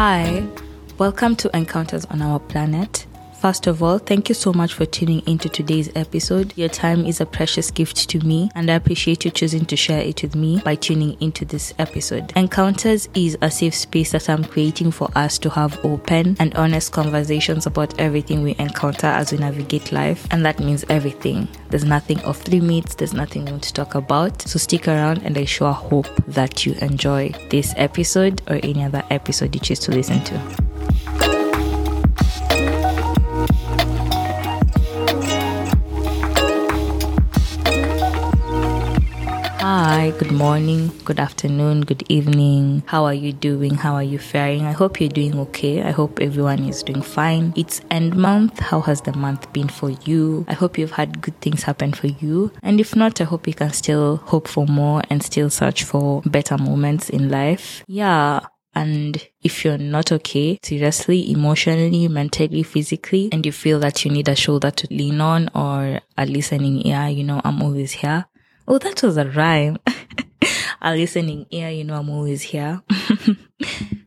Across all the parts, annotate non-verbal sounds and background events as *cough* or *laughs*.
Hi, welcome to Encounters on Our Planet. First of all, thank you so much for tuning into today's episode. Your time is a precious gift to me, and I appreciate you choosing to share it with me by tuning into this episode. Encounters is a safe space that I'm creating for us to have open and honest conversations about everything we encounter as we navigate life, and that means everything. There's nothing off limits, there's nothing we want to talk about. So stick around, and I sure hope that you enjoy this episode or any other episode you choose to listen to. Hi, good morning, good afternoon, good evening. How are you doing? How are you faring? I hope you're doing okay. I hope everyone is doing fine. It's end month. How has the month been for you? I hope you've had good things happen for you. And if not, I hope you can still hope for more and still search for better moments in life. Yeah. And if you're not okay, seriously, emotionally, mentally, physically, and you feel that you need a shoulder to lean on or a listening ear, you know, I'm always here. Oh, that was a rhyme. *laughs* a listening ear, you know, I'm always here. *laughs*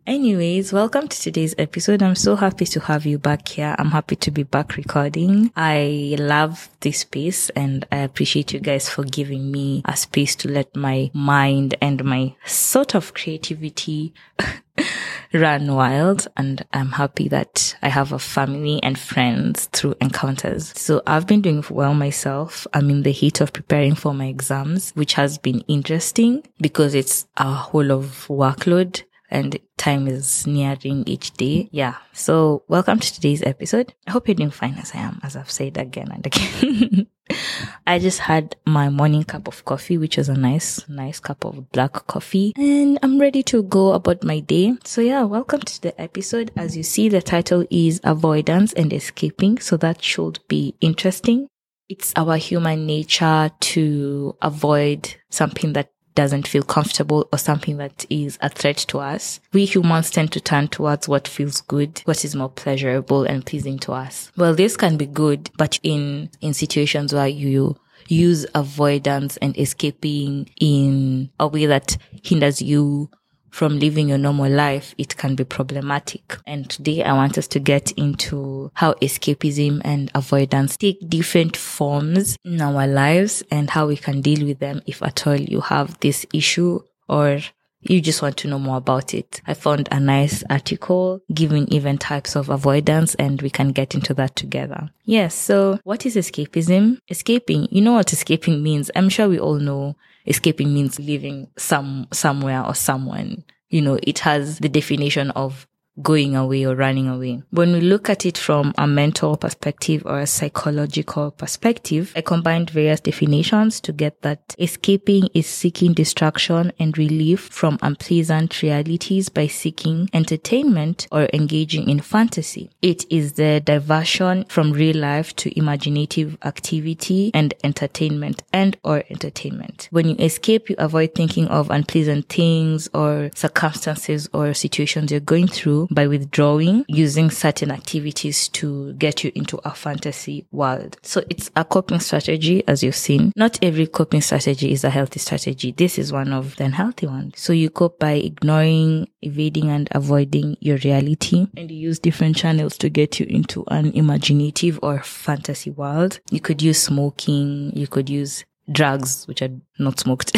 Anyways, welcome to today's episode. I'm so happy to have you back here. I'm happy to be back recording. I love this space and I appreciate you guys for giving me a space to let my mind and my sort of creativity *laughs* run wild. And I'm happy that I have a family and friends through encounters. So I've been doing well myself. I'm in the heat of preparing for my exams, which has been interesting because it's a whole of workload and time is nearing each day. Yeah. So welcome to today's episode. I hope you're doing fine as I am, as I've said again and again. *laughs* I just had my morning cup of coffee, which was a nice, nice cup of black coffee and I'm ready to go about my day. So yeah, welcome to the episode. As you see, the title is avoidance and escaping. So that should be interesting. It's our human nature to avoid something that doesn't feel comfortable or something that is a threat to us. We humans tend to turn towards what feels good, what is more pleasurable and pleasing to us. Well, this can be good, but in, in situations where you use avoidance and escaping in a way that hinders you from living your normal life, it can be problematic. And today I want us to get into how escapism and avoidance take different forms in our lives and how we can deal with them if at all you have this issue or you just want to know more about it. I found a nice article giving even types of avoidance and we can get into that together. Yes. So what is escapism? Escaping. You know what escaping means? I'm sure we all know escaping means leaving some, somewhere or someone. You know, it has the definition of going away or running away. When we look at it from a mental perspective or a psychological perspective, I combined various definitions to get that escaping is seeking distraction and relief from unpleasant realities by seeking entertainment or engaging in fantasy. It is the diversion from real life to imaginative activity and entertainment and or entertainment. When you escape, you avoid thinking of unpleasant things or circumstances or situations you're going through by withdrawing using certain activities to get you into a fantasy world. So it's a coping strategy, as you've seen. Not every coping strategy is a healthy strategy. This is one of the unhealthy ones. So you cope by ignoring, evading and avoiding your reality and you use different channels to get you into an imaginative or fantasy world. You could use smoking. You could use drugs, which are not smoked.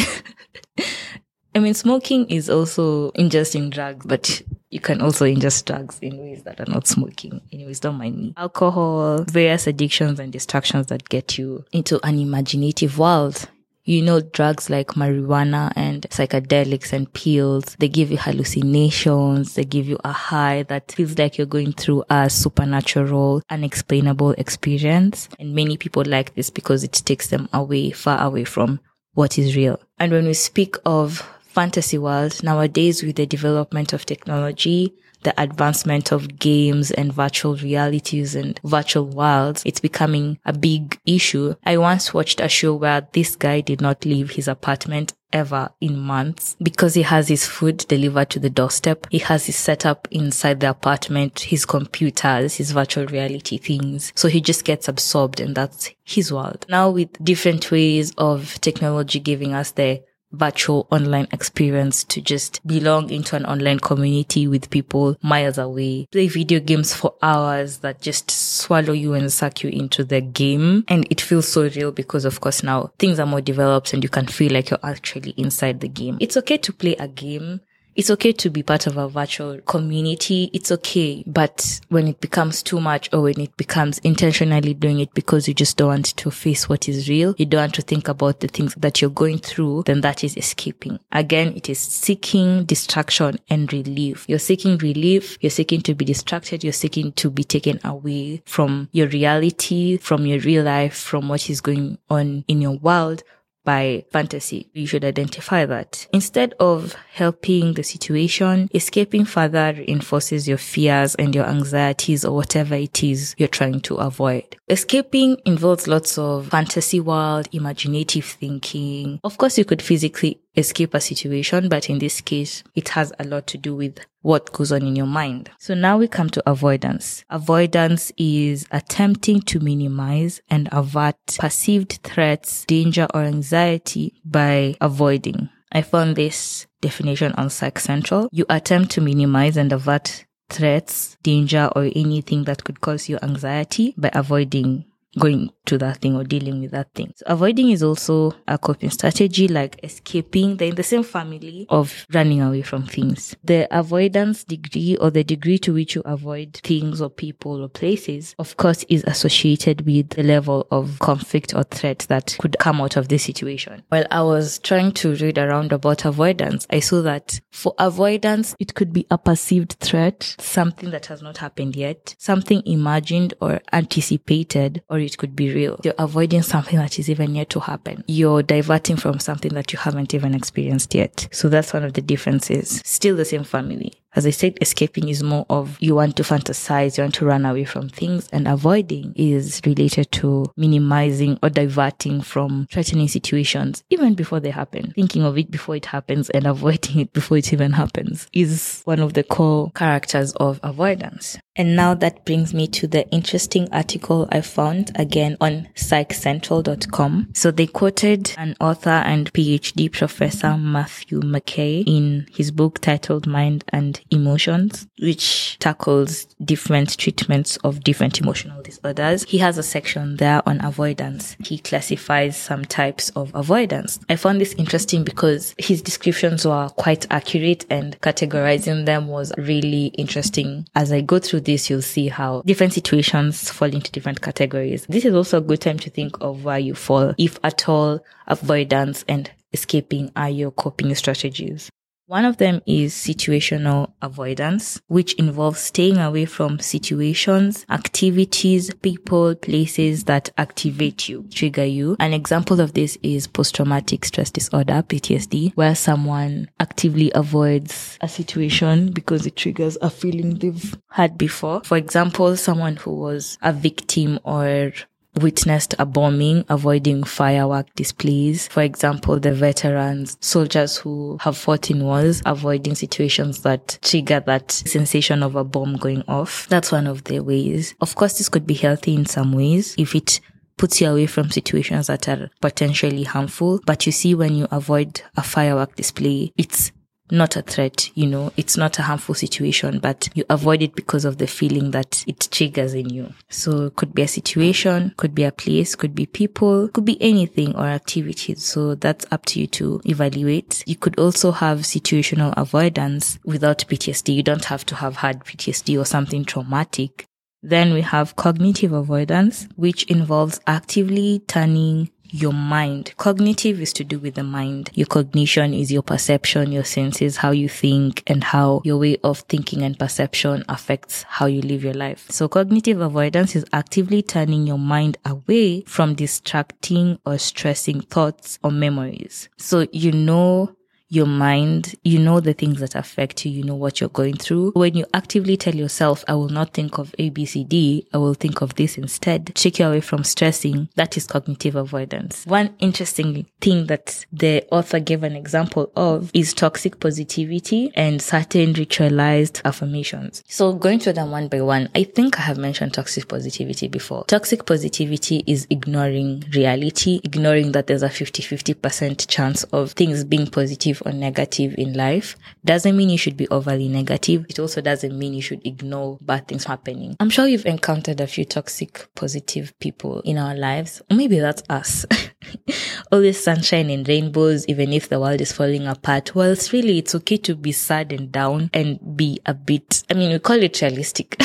*laughs* I mean, smoking is also ingesting drugs, but you can also ingest drugs in ways that are not smoking. Anyways, don't mind me. Alcohol, various addictions and distractions that get you into an imaginative world. You know, drugs like marijuana and psychedelics and pills, they give you hallucinations. They give you a high that feels like you're going through a supernatural, unexplainable experience. And many people like this because it takes them away, far away from what is real. And when we speak of fantasy world nowadays with the development of technology, the advancement of games and virtual realities and virtual worlds, it's becoming a big issue. I once watched a show where this guy did not leave his apartment ever in months because he has his food delivered to the doorstep. He has his setup inside the apartment, his computers, his virtual reality things. So he just gets absorbed and that's his world. Now with different ways of technology giving us the virtual online experience to just belong into an online community with people miles away, play video games for hours that just swallow you and suck you into the game. And it feels so real because of course now things are more developed and you can feel like you're actually inside the game. It's okay to play a game it's okay to be part of a virtual community. It's okay. But when it becomes too much or when it becomes intentionally doing it because you just don't want to face what is real, you don't want to think about the things that you're going through, then that is escaping. Again, it is seeking distraction and relief. You're seeking relief. You're seeking to be distracted. You're seeking to be taken away from your reality, from your real life, from what is going on in your world by fantasy. You should identify that. Instead of helping the situation, escaping further reinforces your fears and your anxieties or whatever it is you're trying to avoid. Escaping involves lots of fantasy world, imaginative thinking. Of course, you could physically escape a situation, but in this case, it has a lot to do with what goes on in your mind. So now we come to avoidance. Avoidance is attempting to minimize and avert perceived threats, danger, or anxiety by avoiding. I found this definition on Psych Central. You attempt to minimize and avert threats, danger, or anything that could cause you anxiety by avoiding going to that thing or dealing with that thing. So avoiding is also a coping strategy like escaping. They're in the same family of running away from things. The avoidance degree or the degree to which you avoid things or people or places, of course, is associated with the level of conflict or threat that could come out of this situation. While I was trying to read around about avoidance, I saw that for avoidance, it could be a perceived threat, something that has not happened yet, something imagined or anticipated, or it could be real. You're avoiding something that is even yet to happen. You're diverting from something that you haven't even experienced yet. So that's one of the differences. Still the same family. As I said, escaping is more of you want to fantasize, you want to run away from things, and avoiding is related to minimizing or diverting from threatening situations even before they happen. Thinking of it before it happens and avoiding it before it even happens is one of the core characters of avoidance. And now that brings me to the interesting article I found again on psychcentral.com. So they quoted an author and PhD professor Matthew McKay in his book titled Mind and Emotions, which tackles different treatments of different emotional disorders. He has a section there on avoidance. He classifies some types of avoidance. I found this interesting because his descriptions were quite accurate and categorizing them was really interesting. As I go through this, you'll see how different situations fall into different categories. This is also a good time to think of where you fall, if at all, avoidance and escaping are your coping strategies. One of them is situational avoidance, which involves staying away from situations, activities, people, places that activate you, trigger you. An example of this is post-traumatic stress disorder, PTSD, where someone actively avoids a situation because it triggers a feeling they've had before. For example, someone who was a victim or witnessed a bombing, avoiding firework displays. For example, the veterans, soldiers who have fought in wars, avoiding situations that trigger that sensation of a bomb going off. That's one of the ways. Of course, this could be healthy in some ways if it puts you away from situations that are potentially harmful. But you see, when you avoid a firework display, it's not a threat, you know, it's not a harmful situation, but you avoid it because of the feeling that it triggers in you. So it could be a situation, could be a place, could be people, could be anything or activities. So that's up to you to evaluate. You could also have situational avoidance without PTSD. You don't have to have had PTSD or something traumatic. Then we have cognitive avoidance, which involves actively turning your mind. Cognitive is to do with the mind. Your cognition is your perception, your senses, how you think and how your way of thinking and perception affects how you live your life. So cognitive avoidance is actively turning your mind away from distracting or stressing thoughts or memories. So you know your mind, you know the things that affect you, you know what you're going through. When you actively tell yourself, I will not think of A, B, C, D, I will think of this instead, take you away from stressing, that is cognitive avoidance. One interesting thing that the author gave an example of is toxic positivity and certain ritualized affirmations. So going through them one by one, I think I have mentioned toxic positivity before. Toxic positivity is ignoring reality, ignoring that there's a 50-50% chance of things being positive or negative in life. Doesn't mean you should be overly negative. It also doesn't mean you should ignore bad things happening. I'm sure you've encountered a few toxic positive people in our lives. Maybe that's us. *laughs* Always sunshine and rainbows, even if the world is falling apart. Well, it's really, it's okay to be sad and down and be a bit, I mean, we call it realistic.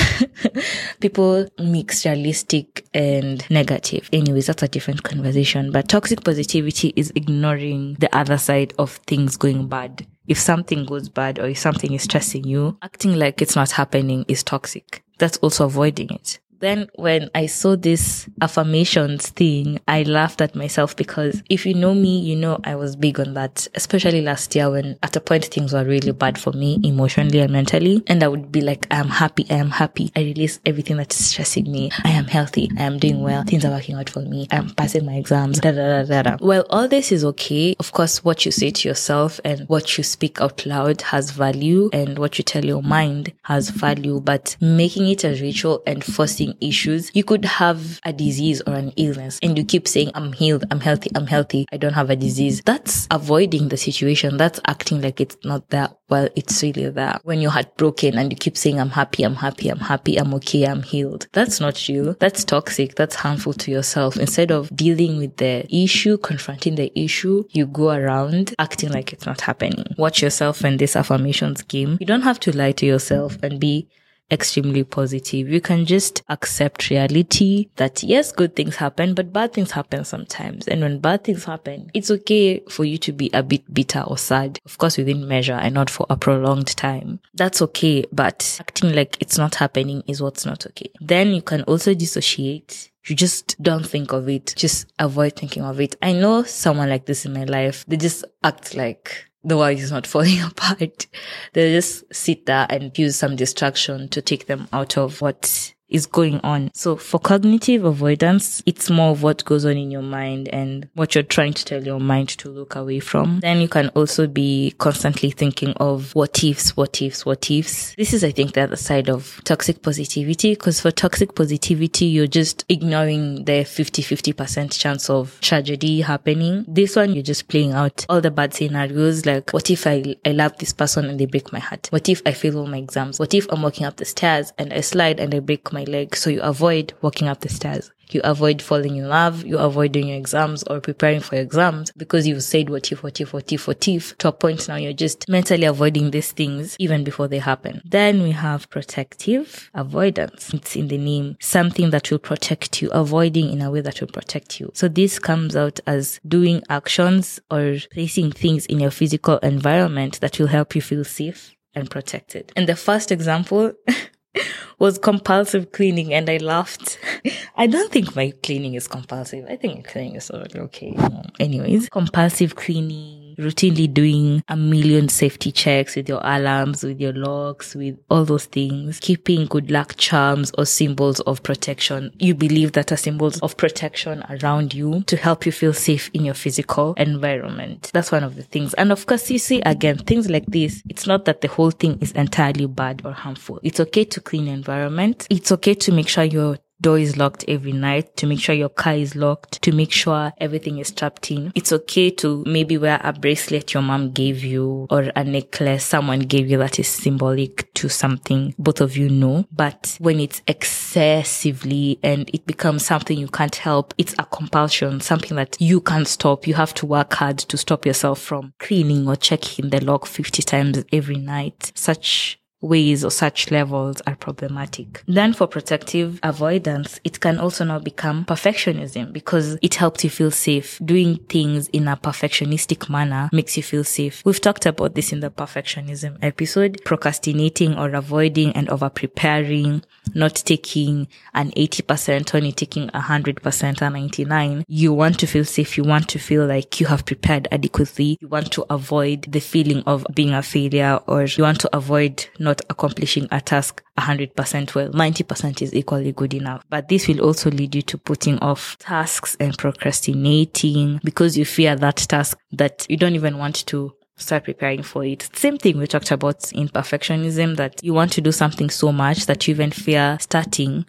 *laughs* People mix realistic and negative. Anyways, that's a different conversation. But toxic positivity is ignoring the other side of things going bad. If something goes bad or if something is stressing you, acting like it's not happening is toxic. That's also avoiding it. Then when I saw this affirmations thing, I laughed at myself because if you know me, you know I was big on that, especially last year when at a point things were really bad for me emotionally and mentally. And I would be like, I am happy. I am happy. I release everything that's stressing me. I am healthy. I am doing well. Things are working out for me. I am passing my exams. Da, da, da, da, da. Well, all this is okay. Of course, what you say to yourself and what you speak out loud has value and what you tell your mind has value, but making it a ritual and forcing issues. You could have a disease or an illness and you keep saying, I'm healed, I'm healthy, I'm healthy, I don't have a disease. That's avoiding the situation. That's acting like it's not there. Well, it's really there. When you're heartbroken and you keep saying, I'm happy, I'm happy, I'm happy, I'm okay, I'm healed. That's not you. That's toxic. That's harmful to yourself. Instead of dealing with the issue, confronting the issue, you go around acting like it's not happening. Watch yourself in this affirmations game. You don't have to lie to yourself and be extremely positive. You can just accept reality that yes, good things happen, but bad things happen sometimes. And when bad things happen, it's okay for you to be a bit bitter or sad. Of course, within measure and not for a prolonged time. That's okay. But acting like it's not happening is what's not okay. Then you can also dissociate you just don't think of it. Just avoid thinking of it. I know someone like this in my life. They just act like the world is not *laughs* falling apart. They just sit there and use some distraction to take them out of what is going on. So for cognitive avoidance, it's more of what goes on in your mind and what you're trying to tell your mind to look away from. Then you can also be constantly thinking of what ifs, what ifs, what ifs. This is, I think, the other side of toxic positivity because for toxic positivity, you're just ignoring the 50-50% chance of tragedy happening. This one, you're just playing out all the bad scenarios. Like, what if I, I love this person and they break my heart? What if I fail all my exams? What if I'm walking up the stairs and I slide and I break my my leg. So you avoid walking up the stairs. You avoid falling in love. You avoid doing your exams or preparing for exams because you've said what if, what if, what if, what if to a point now you're just mentally avoiding these things even before they happen. Then we have protective avoidance. It's in the name, something that will protect you, avoiding in a way that will protect you. So this comes out as doing actions or placing things in your physical environment that will help you feel safe and protected. And the first example *laughs* *laughs* was compulsive cleaning and I laughed. *laughs* I don't think my cleaning is compulsive. I think cleaning is okay. Anyways, compulsive cleaning routinely doing a million safety checks with your alarms, with your locks, with all those things, keeping good luck charms or symbols of protection. You believe that are symbols of protection around you to help you feel safe in your physical environment. That's one of the things. And of course, you see again, things like this, it's not that the whole thing is entirely bad or harmful. It's okay to clean environment. It's okay to make sure you're door is locked every night, to make sure your car is locked, to make sure everything is strapped in. It's okay to maybe wear a bracelet your mom gave you or a necklace someone gave you that is symbolic to something both of you know. But when it's excessively and it becomes something you can't help, it's a compulsion, something that you can't stop. You have to work hard to stop yourself from cleaning or checking the lock 50 times every night. Such ways or such levels are problematic. Then for protective avoidance, it can also now become perfectionism because it helps you feel safe. Doing things in a perfectionistic manner makes you feel safe. We've talked about this in the perfectionism episode, procrastinating or avoiding and over preparing, not taking an 80%, only taking a 100% or 99. You want to feel safe. You want to feel like you have prepared adequately. You want to avoid the feeling of being a failure or you want to avoid not accomplishing a task 100% well. 90% is equally good enough. But this will also lead you to putting off tasks and procrastinating because you fear that task that you don't even want to start preparing for it. Same thing we talked about in perfectionism that you want to do something so much that you even fear starting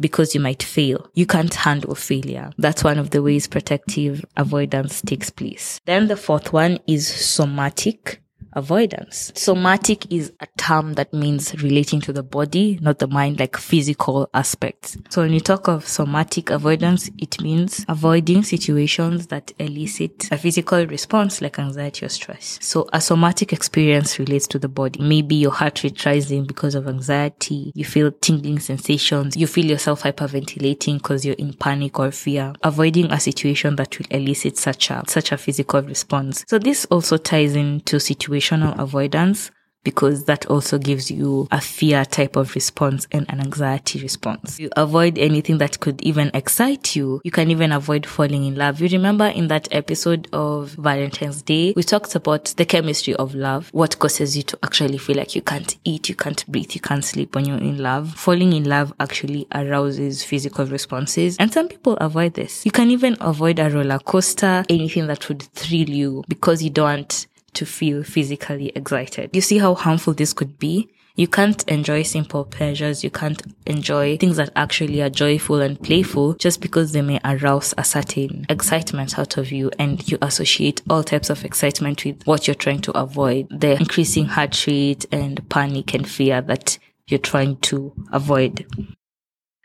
because you might fail. You can't handle failure. That's one of the ways protective avoidance takes place. Then the fourth one is somatic avoidance. Somatic is a term that means relating to the body, not the mind, like physical aspects. So when you talk of somatic avoidance, it means avoiding situations that elicit a physical response like anxiety or stress. So a somatic experience relates to the body. Maybe your heart rate rising because of anxiety. You feel tingling sensations. You feel yourself hyperventilating because you're in panic or fear. Avoiding a situation that will elicit such a, such a physical response. So this also ties into situations situational avoidance because that also gives you a fear type of response and an anxiety response. You avoid anything that could even excite you. You can even avoid falling in love. You remember in that episode of Valentine's Day, we talked about the chemistry of love, what causes you to actually feel like you can't eat, you can't breathe, you can't sleep when you're in love. Falling in love actually arouses physical responses and some people avoid this. You can even avoid a roller coaster, anything that would thrill you because you don't to feel physically excited. You see how harmful this could be? You can't enjoy simple pleasures. You can't enjoy things that actually are joyful and playful just because they may arouse a certain excitement out of you and you associate all types of excitement with what you're trying to avoid. The increasing heart rate and panic and fear that you're trying to avoid.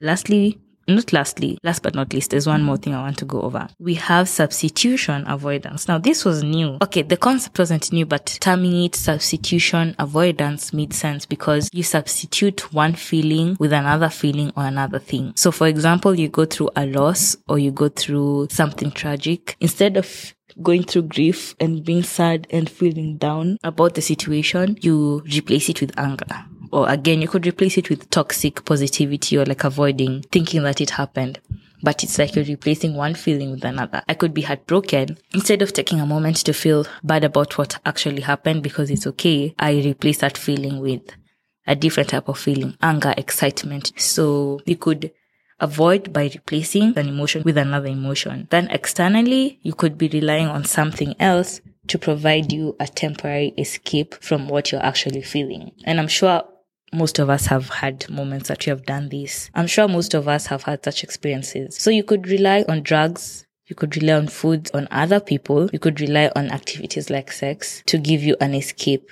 Lastly, not lastly, last but not least, there's one more thing I want to go over. We have substitution avoidance. Now, this was new. Okay, the concept wasn't new, but terming it substitution avoidance made sense because you substitute one feeling with another feeling or another thing. So, for example, you go through a loss or you go through something tragic. Instead of going through grief and being sad and feeling down about the situation, you replace it with anger or again, you could replace it with toxic positivity or like avoiding thinking that it happened. But it's like you're replacing one feeling with another. I could be heartbroken. Instead of taking a moment to feel bad about what actually happened because it's okay, I replace that feeling with a different type of feeling, anger, excitement. So you could avoid by replacing an emotion with another emotion. Then externally, you could be relying on something else to provide you a temporary escape from what you're actually feeling. And I'm sure most of us have had moments that we have done this. I'm sure most of us have had such experiences. So you could rely on drugs. You could rely on food, on other people. You could rely on activities like sex to give you an escape.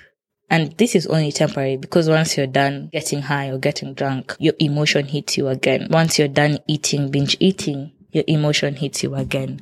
And this is only temporary because once you're done getting high or getting drunk, your emotion hits you again. Once you're done eating, binge eating, your emotion hits you again.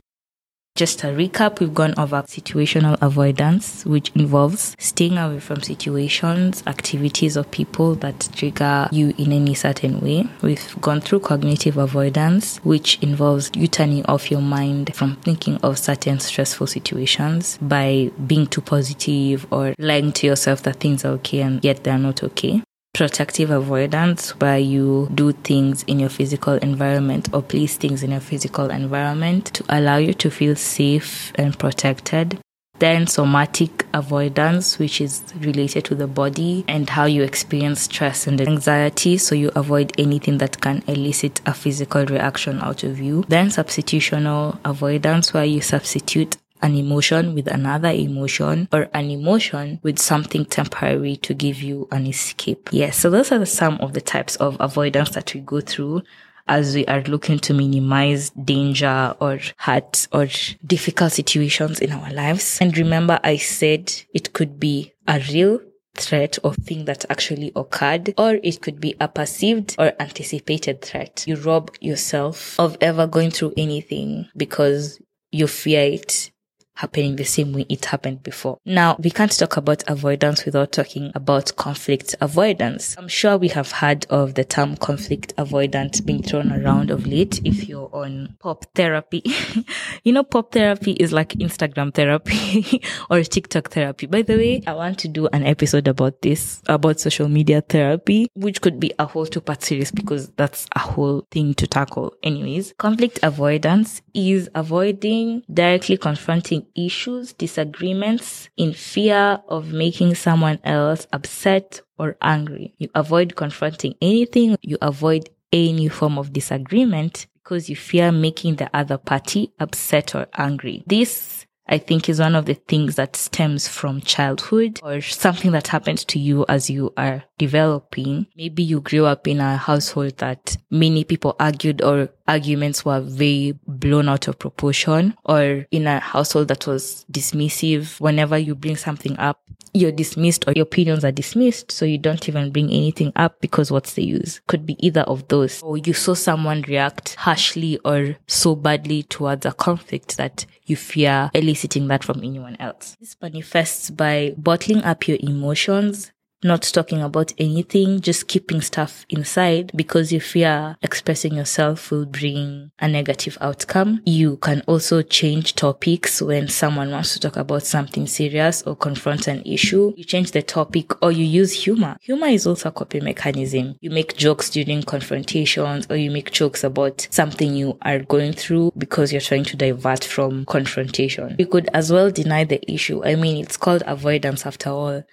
Just a recap, we've gone over situational avoidance, which involves staying away from situations, activities, or people that trigger you in any certain way. We've gone through cognitive avoidance, which involves you turning off your mind from thinking of certain stressful situations by being too positive or lying to yourself that things are okay and yet they're not okay protective avoidance where you do things in your physical environment or place things in your physical environment to allow you to feel safe and protected. Then somatic avoidance, which is related to the body and how you experience stress and anxiety. So you avoid anything that can elicit a physical reaction out of you. Then substitutional avoidance, where you substitute an emotion with another emotion or an emotion with something temporary to give you an escape. Yes. So those are some of the types of avoidance that we go through as we are looking to minimize danger or hurt or difficult situations in our lives. And remember, I said it could be a real threat or thing that actually occurred, or it could be a perceived or anticipated threat. You rob yourself of ever going through anything because you fear it happening the same way it happened before. Now, we can't talk about avoidance without talking about conflict avoidance. I'm sure we have heard of the term conflict avoidance being thrown around of late if you're on pop therapy. *laughs* you know, pop therapy is like Instagram therapy *laughs* or TikTok therapy. By the way, I want to do an episode about this, about social media therapy, which could be a whole two part series because that's a whole thing to tackle. Anyways, conflict avoidance is avoiding directly confronting issues, disagreements in fear of making someone else upset or angry. You avoid confronting anything. You avoid any form of disagreement because you fear making the other party upset or angry. This I think is one of the things that stems from childhood or something that happened to you as you are developing. Maybe you grew up in a household that many people argued or arguments were very blown out of proportion or in a household that was dismissive. Whenever you bring something up, you're dismissed or your opinions are dismissed. So you don't even bring anything up because what's the use? Could be either of those. Or you saw someone react harshly or so badly towards a conflict that you fear eliciting that from anyone else. This manifests by bottling up your emotions not talking about anything, just keeping stuff inside because you fear expressing yourself will bring a negative outcome. You can also change topics when someone wants to talk about something serious or confront an issue. You change the topic or you use humor. Humor is also a coping mechanism. You make jokes during confrontations or you make jokes about something you are going through because you're trying to divert from confrontation. You could as well deny the issue. I mean, it's called avoidance after all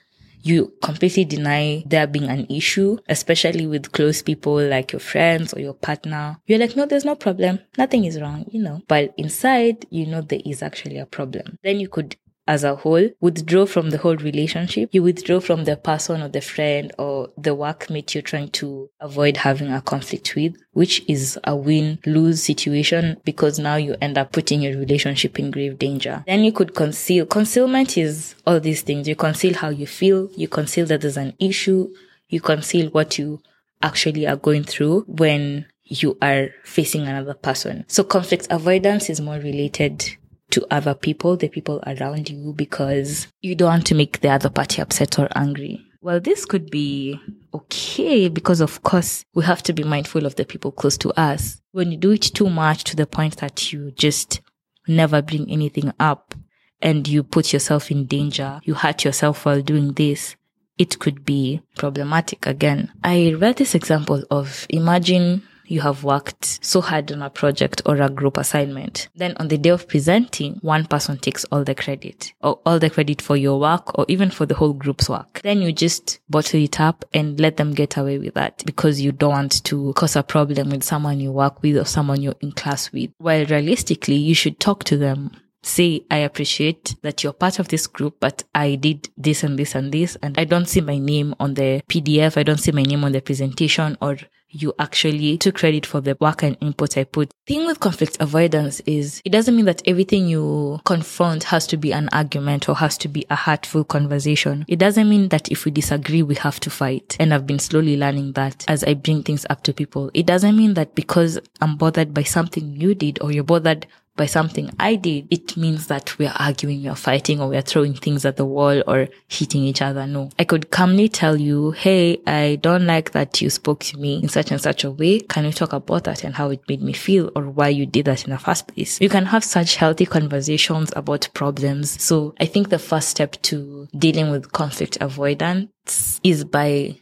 you completely deny there being an issue, especially with close people like your friends or your partner. You're like, no, there's no problem. Nothing is wrong, you know. But inside, you know there is actually a problem. Then you could as a whole withdraw from the whole relationship. You withdraw from the person or the friend or the workmate you're trying to avoid having a conflict with, which is a win lose situation because now you end up putting your relationship in grave danger. Then you could conceal. Concealment is all these things. You conceal how you feel. You conceal that there's an issue. You conceal what you actually are going through when you are facing another person. So conflict avoidance is more related to other people, the people around you, because you don't want to make the other party upset or angry. Well, this could be okay because of course we have to be mindful of the people close to us. When you do it too much to the point that you just never bring anything up and you put yourself in danger, you hurt yourself while doing this, it could be problematic again. I read this example of imagine you have worked so hard on a project or a group assignment. Then on the day of presenting, one person takes all the credit or all the credit for your work or even for the whole group's work. Then you just bottle it up and let them get away with that because you don't want to cause a problem with someone you work with or someone you're in class with. While realistically, you should talk to them say, I appreciate that you're part of this group, but I did this and this and this, and I don't see my name on the PDF. I don't see my name on the presentation or you actually took credit for the work and input I put. Thing with conflict avoidance is it doesn't mean that everything you confront has to be an argument or has to be a hurtful conversation. It doesn't mean that if we disagree, we have to fight. And I've been slowly learning that as I bring things up to people. It doesn't mean that because I'm bothered by something you did or you're bothered by something I did, it means that we're arguing, we're fighting, or we're throwing things at the wall or hitting each other. No. I could calmly tell you, hey, I don't like that you spoke to me in such and such a way. Can you talk about that and how it made me feel or why you did that in the first place? You can have such healthy conversations about problems. So I think the first step to dealing with conflict avoidance is by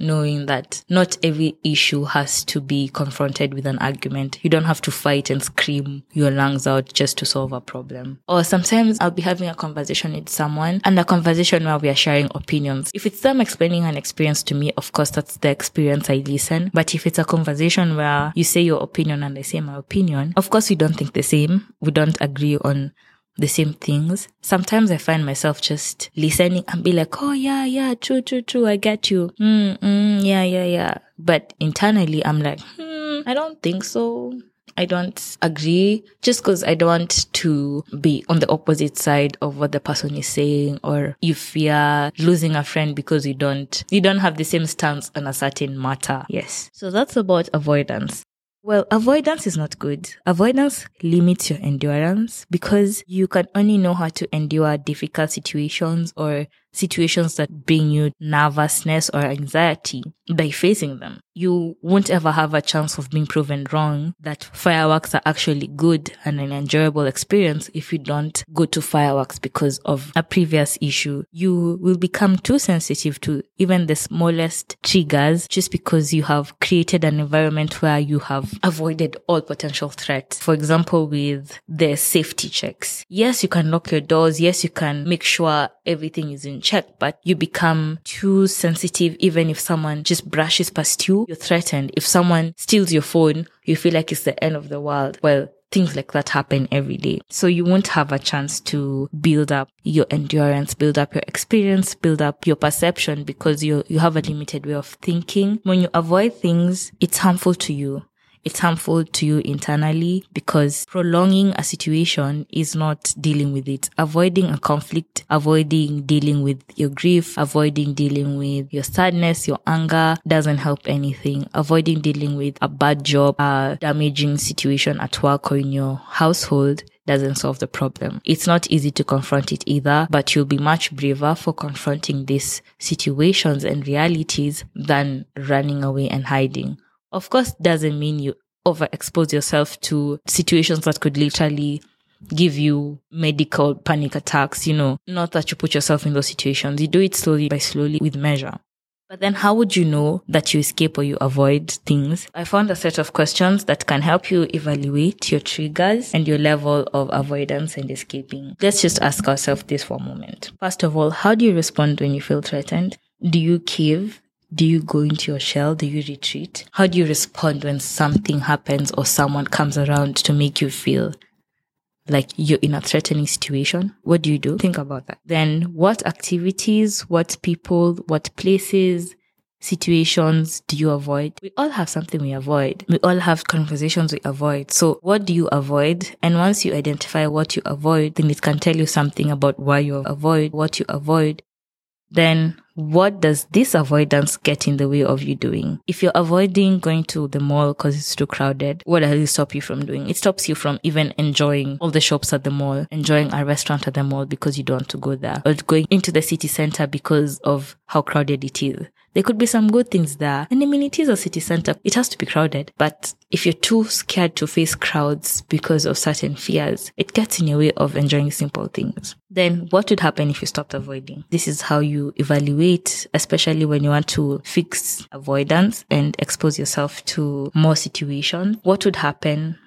knowing that not every issue has to be confronted with an argument. You don't have to fight and scream your lungs out just to solve a problem. Or sometimes I'll be having a conversation with someone and a conversation where we are sharing opinions. If it's them explaining an experience to me, of course, that's the experience I listen. But if it's a conversation where you say your opinion and I say my opinion, of course, we don't think the same. We don't agree on the same things. Sometimes I find myself just listening and be like, oh yeah, yeah, true, true, true. I get you. Mm, mm, yeah, yeah, yeah. But internally, I'm like, hmm, I don't think so. I don't agree just because I don't want to be on the opposite side of what the person is saying or if you fear losing a friend because you don't, you don't have the same stance on a certain matter. Yes. So that's about avoidance. Well, avoidance is not good. Avoidance limits your endurance because you can only know how to endure difficult situations or situations that bring you nervousness or anxiety by facing them. You won't ever have a chance of being proven wrong that fireworks are actually good and an enjoyable experience if you don't go to fireworks because of a previous issue. You will become too sensitive to even the smallest triggers just because you have created an environment where you have avoided all potential threats. For example, with the safety checks. Yes, you can lock your doors. Yes, you can make sure everything is in check, but you become too sensitive even if someone just brushes past you, you're threatened. If someone steals your phone, you feel like it's the end of the world. Well, things like that happen every day. So you won't have a chance to build up your endurance, build up your experience, build up your perception because you you have a limited way of thinking. When you avoid things, it's harmful to you it's harmful to you internally because prolonging a situation is not dealing with it. Avoiding a conflict, avoiding dealing with your grief, avoiding dealing with your sadness, your anger doesn't help anything. Avoiding dealing with a bad job, a damaging situation at work or in your household doesn't solve the problem. It's not easy to confront it either, but you'll be much braver for confronting these situations and realities than running away and hiding. Of course, doesn't mean you overexpose yourself to situations that could literally give you medical panic attacks, you know, not that you put yourself in those situations. You do it slowly by slowly with measure. But then how would you know that you escape or you avoid things? I found a set of questions that can help you evaluate your triggers and your level of avoidance and escaping. Let's just ask ourselves this for a moment. First of all, how do you respond when you feel threatened? Do you cave? Do you go into your shell? Do you retreat? How do you respond when something happens or someone comes around to make you feel like you're in a threatening situation? What do you do? Think about that. Then what activities, what people, what places, situations do you avoid? We all have something we avoid. We all have conversations we avoid. So what do you avoid? And once you identify what you avoid, then it can tell you something about why you avoid what you avoid then what does this avoidance get in the way of you doing? If you're avoiding going to the mall because it's too crowded, what does it stop you from doing? It stops you from even enjoying all the shops at the mall, enjoying a restaurant at the mall because you don't want to go there, or going into the city center because of how crowded it is. There could be some good things there. And I mean, it is a city center. It has to be crowded. But if you're too scared to face crowds because of certain fears, it gets in your way of enjoying simple things. Then what would happen if you stopped avoiding? This is how you evaluate, especially when you want to fix avoidance and expose yourself to more situations. What would happen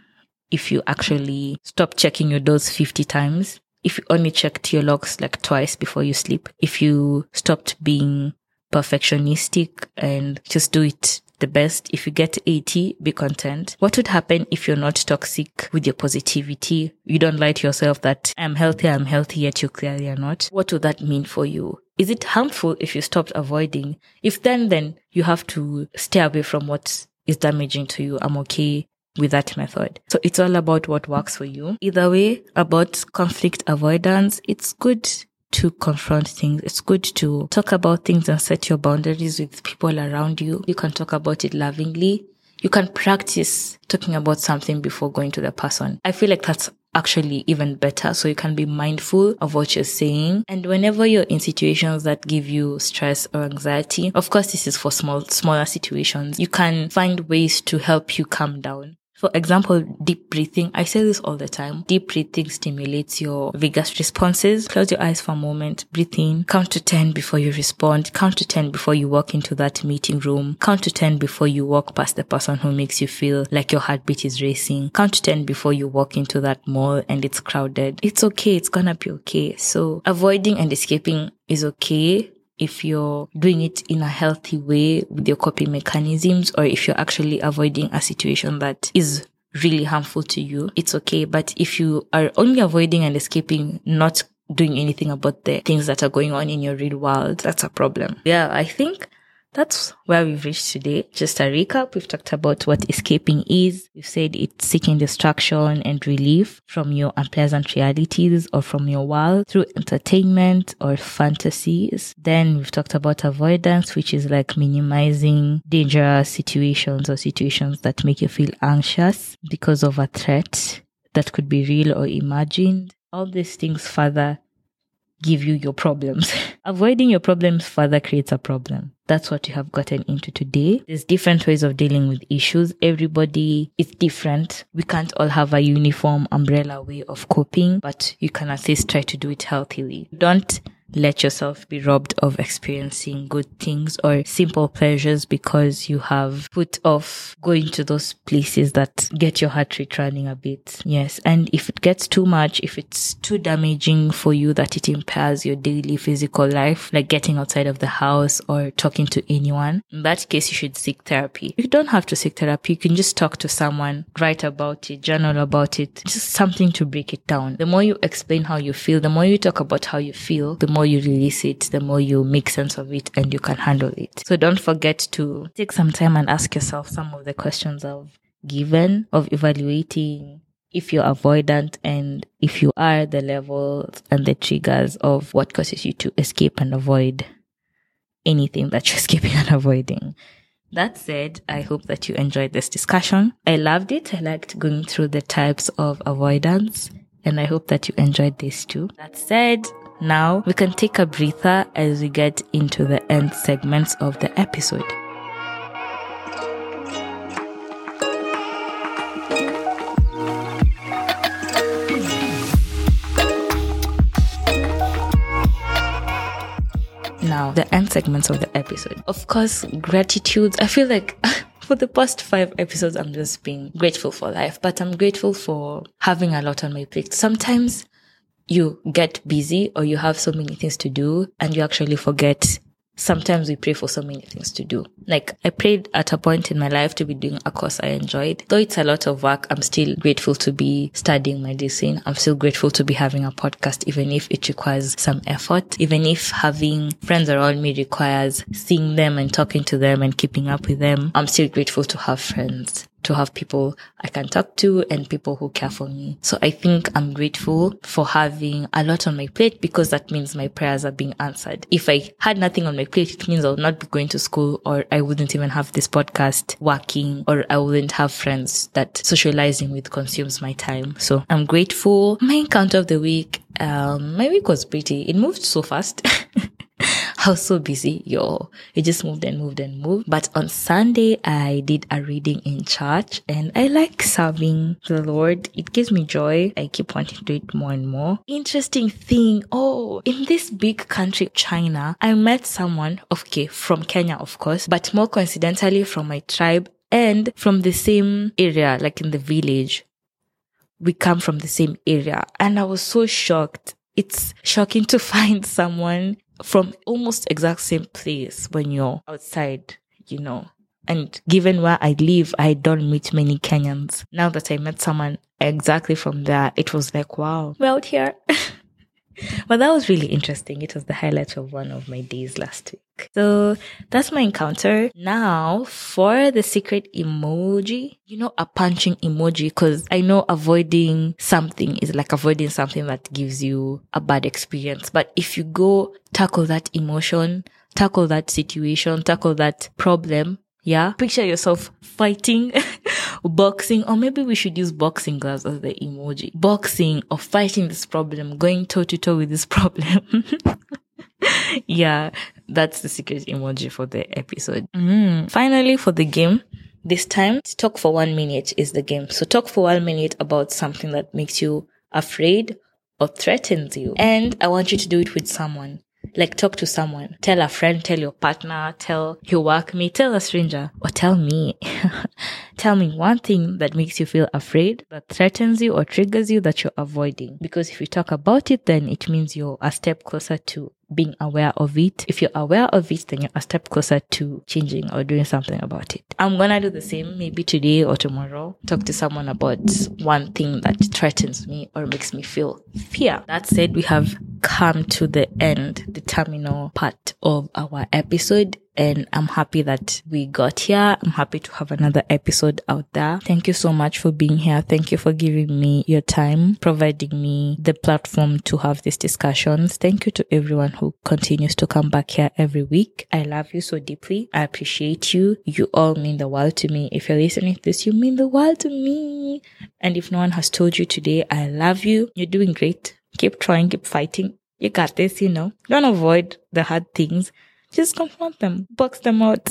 if you actually stop checking your doors 50 times? If you only checked your locks like twice before you sleep? If you stopped being perfectionistic and just do it the best. If you get 80, be content. What would happen if you're not toxic with your positivity? You don't lie to yourself that I'm healthy, I'm healthy, yet you clearly are not. What would that mean for you? Is it harmful if you stopped avoiding? If then, then you have to stay away from what is damaging to you. I'm okay with that method. So it's all about what works for you. Either way, about conflict avoidance, it's good to confront things. It's good to talk about things and set your boundaries with people around you. You can talk about it lovingly. You can practice talking about something before going to the person. I feel like that's actually even better. So you can be mindful of what you're saying. And whenever you're in situations that give you stress or anxiety, of course, this is for small, smaller situations. You can find ways to help you calm down. For example, deep breathing. I say this all the time. Deep breathing stimulates your vagus responses. Close your eyes for a moment. Breathe in. Count to 10 before you respond. Count to 10 before you walk into that meeting room. Count to 10 before you walk past the person who makes you feel like your heartbeat is racing. Count to 10 before you walk into that mall and it's crowded. It's okay. It's gonna be okay. So avoiding and escaping is okay if you're doing it in a healthy way with your coping mechanisms or if you're actually avoiding a situation that is really harmful to you, it's okay. But if you are only avoiding and escaping, not doing anything about the things that are going on in your real world, that's a problem. Yeah, I think that's where we've reached today. Just a recap. We've talked about what escaping is. We've said it's seeking distraction and relief from your unpleasant realities or from your world through entertainment or fantasies. Then we've talked about avoidance, which is like minimizing dangerous situations or situations that make you feel anxious because of a threat that could be real or imagined. All these things further give you your problems. *laughs* Avoiding your problems further creates a problem. That's what you have gotten into today. There's different ways of dealing with issues. Everybody is different. We can't all have a uniform umbrella way of coping, but you can at least try to do it healthily. Don't let yourself be robbed of experiencing good things or simple pleasures because you have put off going to those places that get your heart rate running a bit. Yes. And if it gets too much, if it's too damaging for you that it impairs your daily physical life, like getting outside of the house or talking to anyone, in that case, you should seek therapy. You don't have to seek therapy. You can just talk to someone, write about it, journal about it, just something to break it down. The more you explain how you feel, the more you talk about how you feel, the more more you release it, the more you make sense of it and you can handle it. So don't forget to take some time and ask yourself some of the questions I've given of evaluating if you're avoidant and if you are the levels and the triggers of what causes you to escape and avoid anything that you're *laughs* escaping and avoiding. That said, I hope that you enjoyed this discussion. I loved it. I liked going through the types of avoidance and I hope that you enjoyed this too. That said, now we can take a breather as we get into the end segments of the episode. Now, the end segments of the episode. Of course, gratitude. I feel like *laughs* for the past five episodes, I'm just being grateful for life, but I'm grateful for having a lot on my plate. Sometimes you get busy or you have so many things to do and you actually forget sometimes we pray for so many things to do. Like I prayed at a point in my life to be doing a course I enjoyed. Though it's a lot of work, I'm still grateful to be studying medicine. I'm still grateful to be having a podcast, even if it requires some effort. Even if having friends around me requires seeing them and talking to them and keeping up with them, I'm still grateful to have friends to have people I can talk to and people who care for me. So I think I'm grateful for having a lot on my plate because that means my prayers are being answered. If I had nothing on my plate, it means I would not be going to school or I wouldn't even have this podcast working or I wouldn't have friends that socializing with consumes my time. So I'm grateful. My encounter of the week, um, my week was pretty, it moved so fast. *laughs* I was so busy, yo. It just moved and moved and moved. But on Sunday, I did a reading in church and I like serving the Lord. It gives me joy. I keep wanting to do it more and more. Interesting thing. Oh, in this big country, China, I met someone, okay, from Kenya, of course, but more coincidentally from my tribe and from the same area, like in the village. We come from the same area and I was so shocked it's shocking to *laughs* find someone from almost exact same place when you're outside, you know. And given where I live, I don't meet many Kenyans. Now that I met someone exactly from there, it was like, wow, we're out here. *laughs* but that was really interesting. It was the highlight of one of my days last week. So that's my encounter. Now for the secret emoji, you know, a punching emoji, because I know avoiding something is like avoiding something that gives you a bad experience. But if you go tackle that emotion, tackle that situation, tackle that problem, yeah, picture yourself fighting *laughs* boxing, or maybe we should use boxing gloves as the emoji. Boxing or fighting this problem, going toe to toe with this problem. *laughs* *laughs* yeah, that's the secret emoji for the episode. Mm. Finally, for the game, this time, talk for one minute is the game. So talk for one minute about something that makes you afraid or threatens you. And I want you to do it with someone. Like talk to someone. Tell a friend, tell your partner, tell your workmate, tell a stranger, or tell me. *laughs* tell me one thing that makes you feel afraid, that threatens you or triggers you that you're avoiding. Because if you talk about it, then it means you're a step closer to being aware of it. If you're aware of it, then you're a step closer to changing or doing something about it. I'm gonna do the same maybe today or tomorrow. Talk to someone about one thing that threatens me or makes me feel fear. That said, we have come to the end, the terminal part of our episode. And I'm happy that we got here. I'm happy to have another episode out there. Thank you so much for being here. Thank you for giving me your time, providing me the platform to have these discussions. Thank you to everyone who continues to come back here every week. I love you so deeply. I appreciate you. You all mean the world to me. If you're listening to this, you mean the world to me. And if no one has told you today, I love you. You're doing great. Keep trying, keep fighting. You got this, you know. Don't avoid the hard things just confront them, box them out.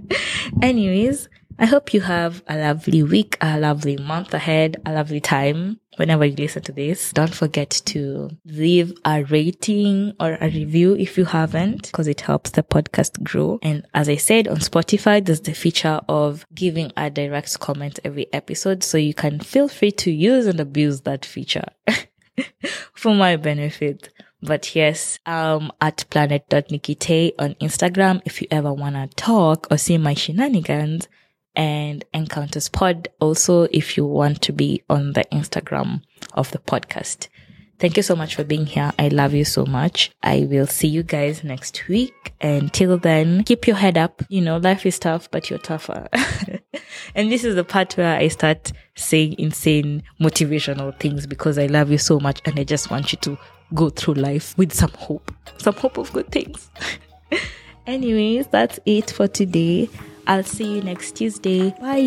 *laughs* Anyways, I hope you have a lovely week, a lovely month ahead, a lovely time whenever you listen to this. Don't forget to leave a rating or a review if you haven't, because it helps the podcast grow. And as I said on Spotify, there's the feature of giving a direct comment every episode. So you can feel free to use and abuse that feature *laughs* *laughs* for my benefit. But yes, um, at planet.nikite on Instagram if you ever want to talk or see my shenanigans and encounters pod also if you want to be on the Instagram of the podcast. Thank you so much for being here. I love you so much. I will see you guys next week. Until then, keep your head up. You know, life is tough, but you're tougher. *laughs* and this is the part where I start saying insane motivational things because I love you so much and I just want you to go through life with some hope, some hope of good things. *laughs* Anyways, that's it for today. I'll see you next Tuesday. Bye.